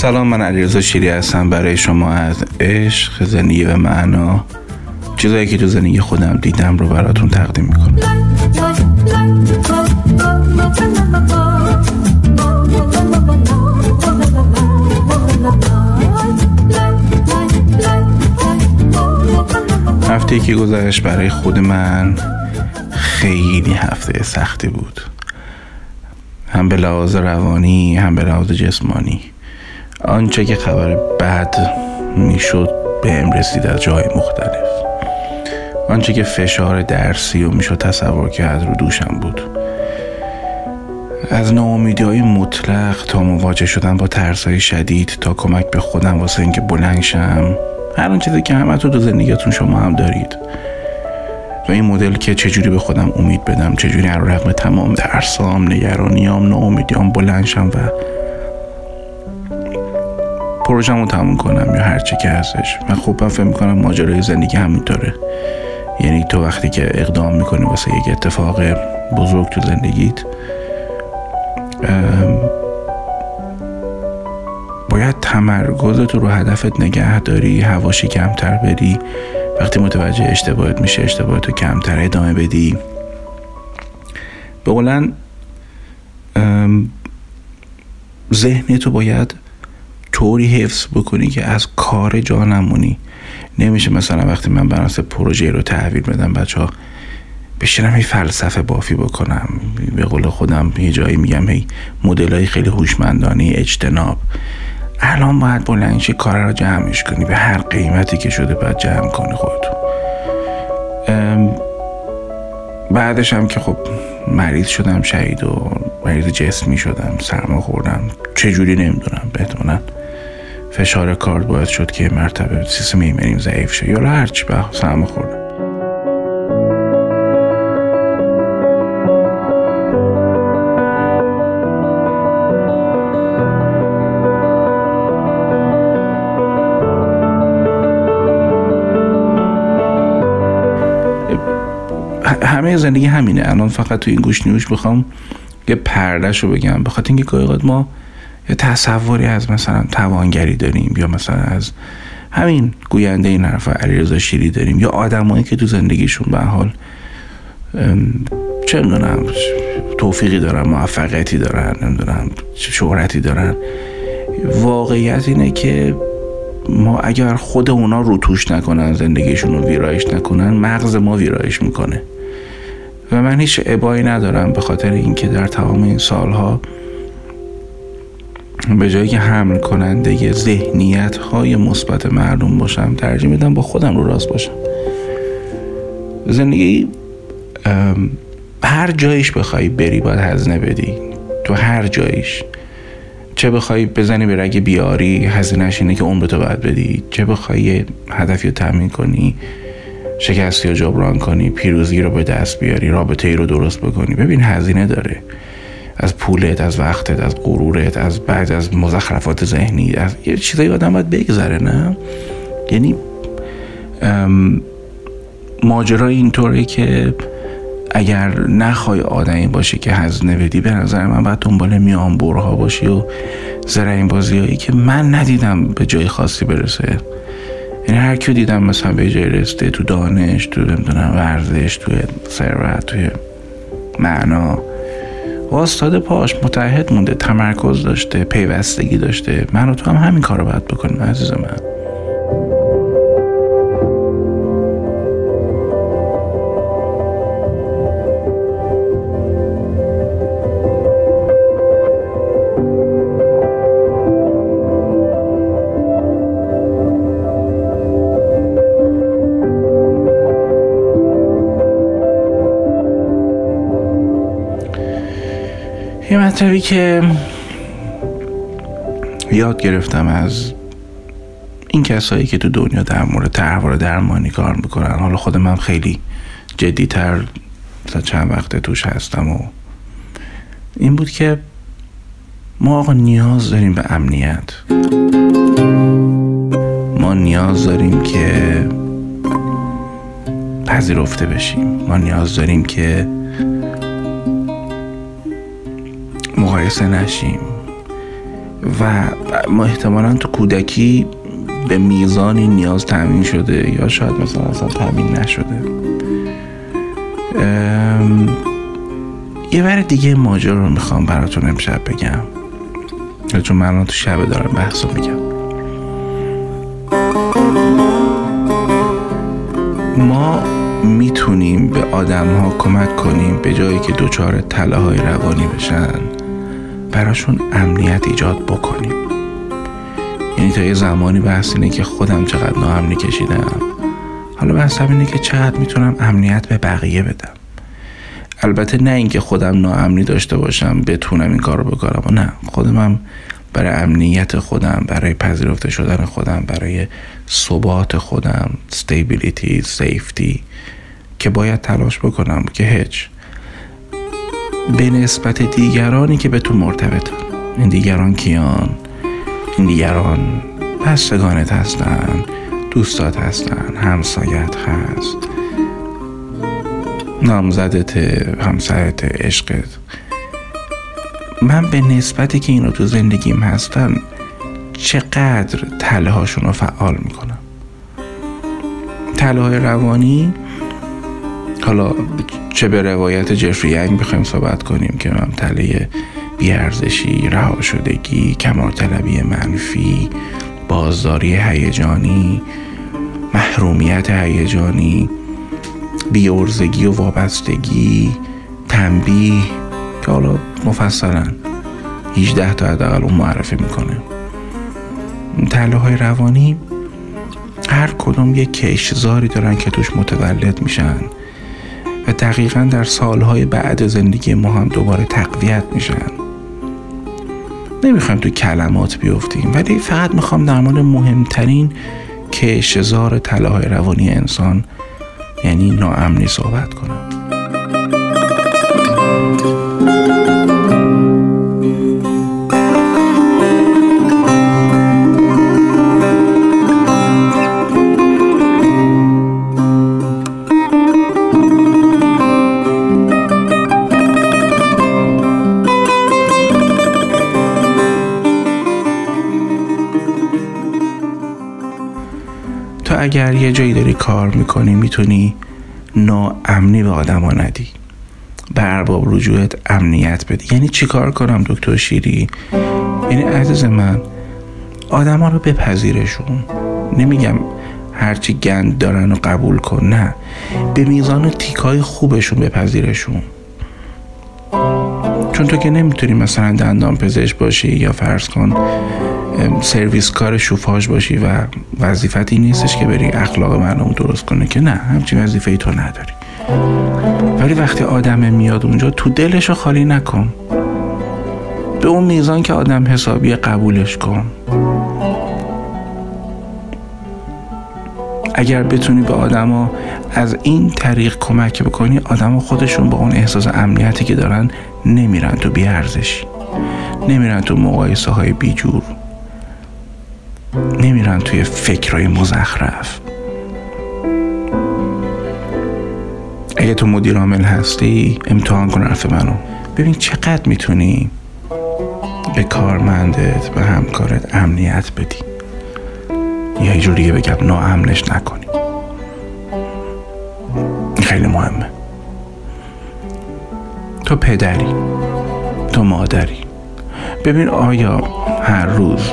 سلام من علیرضا شیری هستم. برای شما از عشق زندگی و معنا. چیزایی که تو زندگی خودم دیدم رو براتون تقدیم می‌کنم. هفته که گذشت برای خود من خیلی هفته سختی بود. هم به لحاظ روانی هم به لحاظ جسمانی. آنچه که خبر بد می‌شد به ام رسید از جای مختلف. آنچه که فشار درسی و می‌شد تصور کرد رو دوشم بود. از ناامیدی های مطلق تا مواجه شدن با ترس های شدید تا کمک به خودم واسه اینکه بلند شم هر آن چیزی که همه تو زندگیتون شما هم دارید. و این مدل که چجوری به خودم امید بدم چجوری هر رقم تمام درسام نگرانیام ناامیدیام بلند شم و پروژم رو تموم کنم یا هرچی که هستش. من خوب فکر می‌کنم ماجرای زندگی همینطوره یعنی تو وقتی که اقدام می‌کنی واسه یک اتفاق بزرگ تو زندگیت باید تمرکزت رو هدفت نگه داری هواشی کمتر بری. وقتی متوجه اشتباهت میشه اشتباهت رو کمتر ادامه بدی. به قولن تو باید طوری حفظ بکنی که از کار جا نمونی؟ نمیشه مثلا وقتی من برنامه پروژه رو تحویل بدم بچه ها بشینم هی فلسفه بافی بکنم. به قول خودم یه جایی میگم هی مدل خیلی هوشمندانه اجتناب. الان باید بلنشی کار رو جمعش کنی به هر قیمتی که شده باید جمع کنی خودتو بعدش هم که خب مریض شدم شهید و مریض جسمی شدم سرما خوردم چجوری نمی‌دونم بهتونن فشار کارد باید شد که مرتبه سیستم ایمنیم ضعیف شد یا هرچی به سرما خوردم همه زندگی همینه. الان فقط تو این گوش نیوش بخوام یه پردش رو بگم بخاطر اینکه گاهی ما یه تصوری از مثلا توانگری داریم یا مثلا از همین گوینده این حرف علیرضا شیری داریم یا آدمایی که تو زندگیشون به حال چه می‌دونم توفیقی دارن موفقیتی دارن نمی‌دونم شهرتی دارن. واقعیت اینه که ما اگر خود اونا رو توش نکنن زندگیشون رو ویرایش نکنن مغز ما ویرایش می‌کنه. و من هیچ عبایی ندارم به خاطر اینکه در تمام این سالها به جایی که حمل کننده ذهنیت های مثبت مردم باشم ترجیح میدم با خودم رو راست باشم. زندگی هر جایش بخوای بری باید هزینه بدی. تو هر جایش. چه بخوای بزنی به رگ بیاری هزینهش اینه که اون به تو باید بدی. چه بخوای هدفی رو تامین کنی شکستی رو جبران کنی پیروزی رو به دست بیاری رابطه ای رو درست بکنی. ببین هزینه داره. از پولت از وقتت از غرورت از بعد از مزخرفات ذهنی از یه چیزایی آدم باید بگذره نه؟ یعنی ماجرا اینطوره که اگر نخوای آدمی باشی که هزینه بدی به نظر من باید دنبال میان برها باشی و این بازی هایی که من ندیدم به جای خاصی برسه. یعنی هر کیو دیدم مثلا به جای رسته تو دانش تو نمی‌دونم ورزش تو ثروت توی معنا واستاده پاش متحد مونده تمرکز داشته پیوستگی داشته. من و تو هم همین کار رو باید بکنیم عزیز من. یه مطلبی که یاد گرفتم از این کسایی که تو دنیا در مورد درمانی کار می‌کنن. حالا خود من خیلی جدیتر تا چند وقت توش هستم و این بود که ما آقا نیاز داریم به امنیت. ما نیاز داریم که پذیرفته بشیم. ما نیاز داریم که مقایسه نشیم. و ما احتمالا تو کودکی به میزانی نیاز تامین شده یا شاید مثلا اصلا تامین نشده. یه بر دیگه ماجرا رو می‌خوام براتون امشب بگم. چون من تو شبه دارم بحث رو میگم. ما می‌تونیم به آدم ها کمک کنیم به جایی که دچار تله های روانی بشن. براشون امنیت ایجاد بکنیم. یعنی تا یه زمانی بحث اینه که خودم چقدر ناامنی کشیدم. حالا بحث اینه که چقدر می‌تونم امنیت به بقیه بدم. البته نه اینکه خودم ناامنی داشته باشم بتونم این کار رو بکنم. نه خودم برای امنیت خودم برای پذیرفته شدن خودم برای ثبات خودم stability سیفتی که باید تلاش بکنم که هیچ. به نسبت دیگرانی که به تو مرتبطن این دیگران کیان؟ این دیگران بستگانت هستن دوستات هستن همسایت هست. نامزدت همسرت عشقت. من به نسبتی که اینا تو زندگیم هستن چقدر تله هاشون رو فعال می‌کنم؟ تله های روانی حالا چه به روایت جفری ینگ بخوایم صحبت کنیم که من تله بیارزشی رها شدگی کمار طلبی منفی بازداری هیجانی محرومیت هیجانی بیورزگی و وابستگی تنبیه که حالا مفصلا 18 تا حداقل اون معرفی می‌کنه. تله های روانی هر کدوم یک کشزاری دارن که توش متولد میشن. دقیقا در سالهای بعد زندگی ما هم دوباره تقویت میشن. نمی‌خوایم تو کلمات بیفتیم ولی فقط می‌خوام در مورد مهمترین کشزار تله های روانی انسان یعنی ناامنی صحبت کنم. اگر یه جایی داری کار می‌کنی می‌تونی ناامنی به آدما ندی. به ارباب رجوعت امنیت بدی. یعنی چی کار کنم دکتر شیری؟ یعنی عزیز من آدما رو بپذیرشون. نمیگم هرچی گند دارن و قبول کن نه. به میزان تیکای خوبشون بپذیرشون. چون تو که نمی‌تونی مثلا دندان پزشک باشی یا فرض کن سرویس کار شوفاژ باشی و وظیفت این نیستش که بری اخلاق مردم درست کنه که نه همچین وظیفه ای تو نداری. ولی وقتی آدم میاد اونجا تو دلش رو خالی نکن. به اون میزان که آدم حسابی قبولش کن. اگر بتونی به آدما از این طریق کمک بکنی آدما خودشون با اون احساس امنیتی که دارن نمیرن تو بیارزشی. نمیرن تو مقایسه های بیجور. نمیرن توی فکرهای مزخرف. اگه تو مدیر عامل هستی امتحان کن حرف منو. ببین چقدر می‌تونی به کارمندت به همکارت امنیت بدی. یا یه دیگه بگم ناامنش نکنی. خیلی مهمه. تو پدری تو مادری. ببین آیا هر روز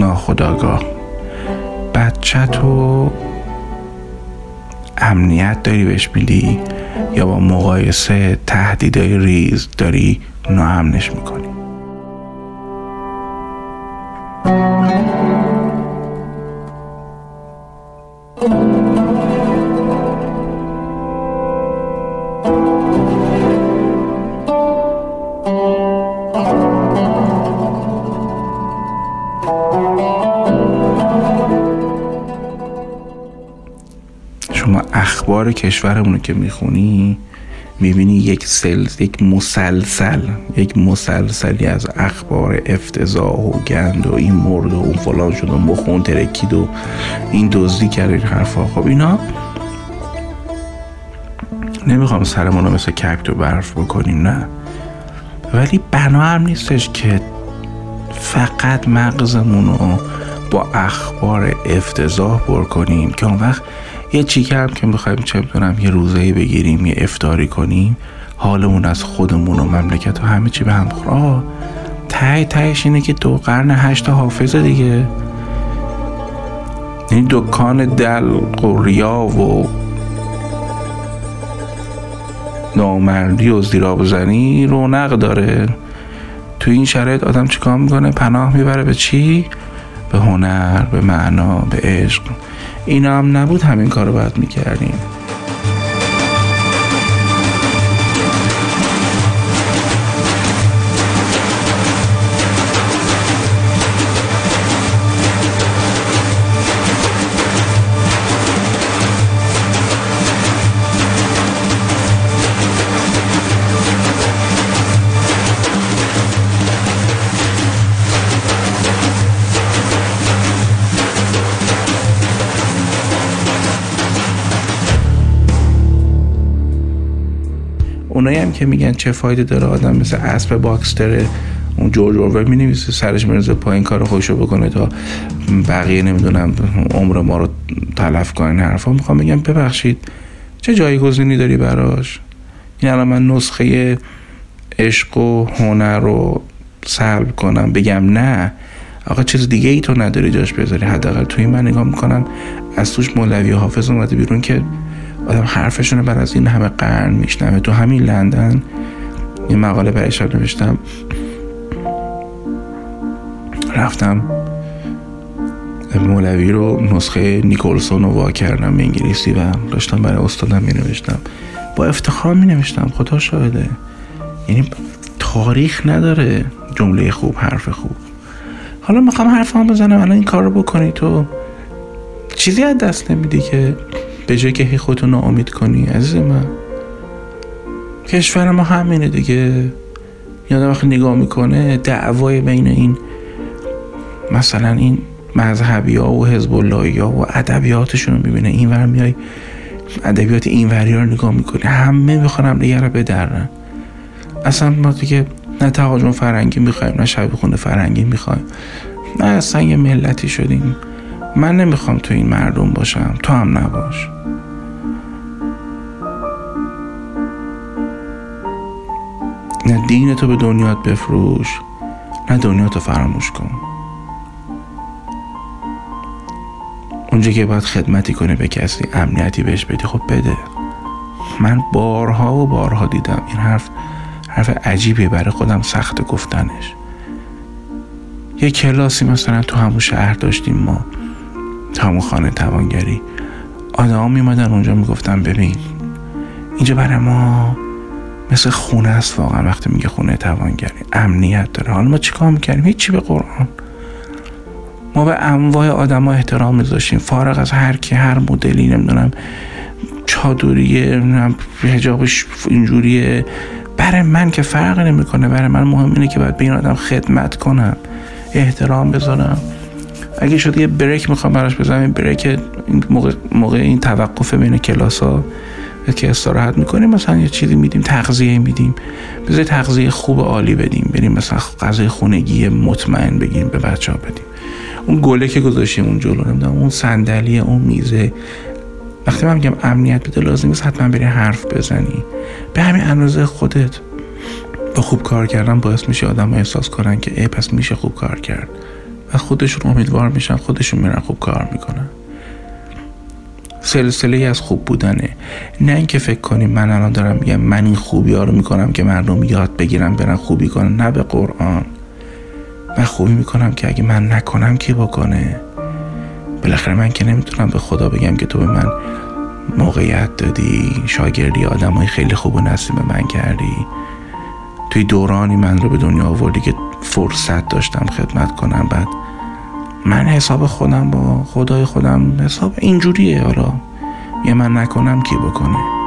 ناخداگاه. بچه تو امنیت داری بهش میدی یا با مقایسه تهدیدهای ریز داری ناامنش می‌کنی؟ اخبار کشورمون رو که می‌خونی می‌بینی یک سل یک مسلسل یک مسلسلی از اخبار افتضاح و گند و این مرد و اون فلان شد و مخون ترکید و این دزدی کرد این حرفا. خب اینا نمی‌خوام سرمون رو مثل کپت و برف بکنیم نه. ولی بنا نیستش که فقط مغزمون رو با اخبار افتضاح پر کنیم. که اون وقت یه چیکه هم که می‌خوایم چه بدونم یه روزه بگیریم یه افتاری کنیم حالمون از خودمون و مملکت و همه چی به هم خوره تای تایش اینه که دو قرن هشت حافظه دیگه. این دکان دل و ریا و نامردی و زیراب زنی رونق داره. تو این شرایط آدم چیکار می‌کنه؟ پناه می‌بره به چی؟ به هنر به معنا به عشق. اینا هم نبود همین کارو باید می‌کردیم. اونایی هم که میگن چه فایده داره آدم مثل اسب باکستر اون جورج اورول می نویسه سرش میرزه پایین کار خوشو بکنه تا بقیه نمی‌دونم عمر ما رو تلف کنن حرفا می‌خوام بگم. ببخشید. چه جایگزینی داری براش؟ این الان من نسخه عشق و هنر رو سلب کنم. بگم نه. آقا چیز دیگه ای تو نداری جاش بذاری. حداقل توی من نگاه می‌کنم از توش مولوی حافظ اومده بیرون که آدم حرفشون بعد از این همه قرن میشنوه. تو همین لندن یه مقاله برای نوشتم. رفتم مولوی رو نسخه نیکولسون رو وا کردم انگلیسی و داشتم برای استادم می نوشتم با افتخار می نوشتم خدا شاهده. یعنی تاریخ نداره جمله خوب حرف خوب. حالا می‌خوام حرف هم بزنم. الان این کار رو بکنی تو. چیزی از دست نمیدی که به جای که هی خودتو ناامید کنی عزیز من. کشور ما همینه دیگه. یادم وقتی نگاه می‌کنه دعوای بین این مثلا این مذهبی ها و حزب ها و ادبیاتشون رو می‌بینه. این ور میای ادبیات این وری رو نگاه می‌کنه همه می‌خوان هم دیگه رو بدرن. اصلا ما دیگه نه تهاجم فرنگی می‌خوایم نه خونه فرنگی می‌خوایم. نه اصلا یه ملتی شدیم. من نمی‌خوام تو این مردم باشم. تو هم نباش. نه دین تو به دنیات بفروش نه دنیا تو فراموش کن. اونجا که باید خدمتی کنی به کسی امنیتی بهش بدی خب بده. من بارها و بارها دیدم این حرف حرف عجیبی برای خودم سخت گفتنش. یه کلاسی مثلا تو همون شهر داشتیم ما. همون خانه توانگری. آدم میمدن اونجا می‌گفتن ببین اینجا برای ما مثل خونه است واقعا وقتی میگه خونه توانگری امنیت داره. حالا ما چیکار می‌کردیم؟ هیچی به قرآن. ما به انواع آدم ها احترام میذاشتیم. فارغ از هر کی هر مدلی نمی‌دونم چادریه حجابش اینجوریه. برای من که فرق نمی‌کنه. برای من مهم اینه که باید به این آدم خدمت کنم احترام بذارم. اگه شده یه بریک می‌خوام براش بزنم بریک این موقع, موقع این توقف بین کلاس ها که استراحت می‌کنیم مثلا یه چیزی میدیم تغذیه میدیم. بذار تغذیه خوب عالی بدیم. بریم مثلا غذای خونگی مطمئن بگیریم به بچه ها بدیم. اون گله که گذاشتیم اون جلو نمی‌دونم اون صندلی اون میزه. وقتی من میگم امنیت بده لازم نیست حتما بری حرف بزنی. به همین اندازه خودت با خوب کار کردن باعث میشه آدم احساس کنن که ای پس میشه خوب کار کرد. و خودشون امیدوار میشن خودشون میرن خوب کار می‌کنن. سلسله از خوب بودنه. نه اینکه فکر کنیم من الان دارم میگم من این خوبی ها رو می‌کنم که مردم یاد بگیرم برن خوبی کنن. نه به قرآن. من خوبی می‌کنم که اگه من نکنم کی بکنه؟ بالاخره من که نمی‌تونم به خدا بگم که تو به من موقعیت دادی. شاگردی آدم های خیلی خوب و نصیب من کردی. توی دورانی من رو به دنیا آوردی که فرصت داشتم خدمت کنم. بعد من حساب خودم با خدای خودم حساب اینجوریه. حالا یه من نکنم کی بکنه؟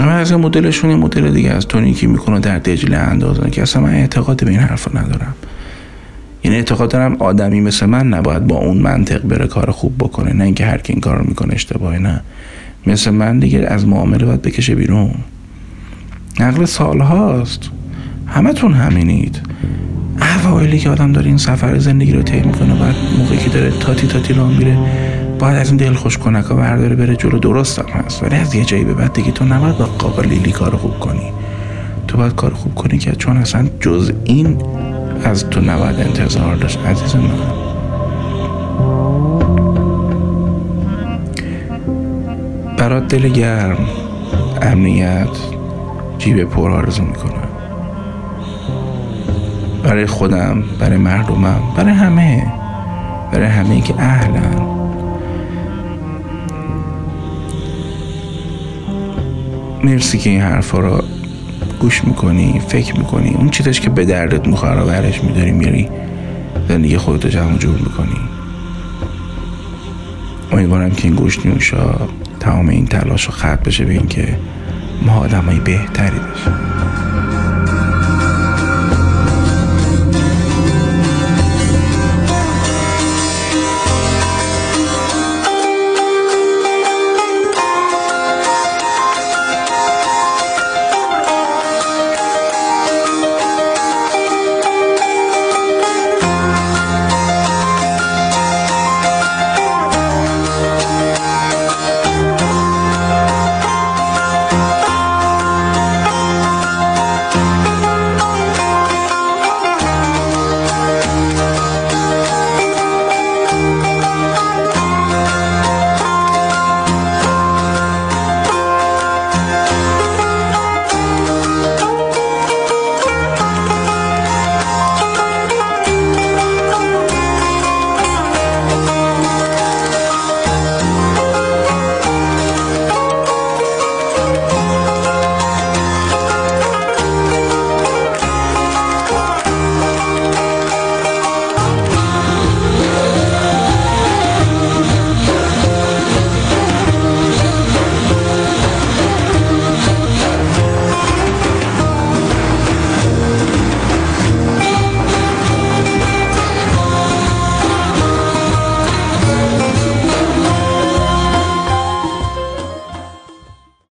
اما از مدلشون یه مدل دیگه از تونیکی می‌کنه در دجله اندازن که اصلا من اعتقاد به این حرفا ندارم. یعنی اعتقاد دارم آدمی مثل من نباید با اون منطق بره کار خوب بکنه نه اینکه هر کی این کار می‌کنه اشتباهی نه. مثل من دیگه از معامله باید بکشه بیرون. نقل سال هاست همه تون همینید. اوایلی که آدم داره این سفر زندگی رو طی می‌کنه بعد موقعی که داره تاتی تاتی لان میره باید از این دل خوش کنک ها برداره بره جلو. درست هم هست. ولی از یه جایی به بعد دیگه تو نباید با قابل لیلی کار خوب کنی. تو باید کار خوب کنی که چون اصلا جز این از تو نباید انتظار داشت. عزیز من. برات دل گرم. امنیت جیب پر آرزو می‌کنم برای خودم برای مردمم برای همه. برای همه که اهلن. مرسی که این حرفا رو گوش می‌کنی فکر می‌کنی. اون چیزش که به دردت می‌خواه رو برش میداری میری زندگی خودتو جمع جور می‌کنی. امیدوارم که این گوش نیوشا تمام این تلاش رو خط بشه به اینکه ما آدمای بهتری بشیم.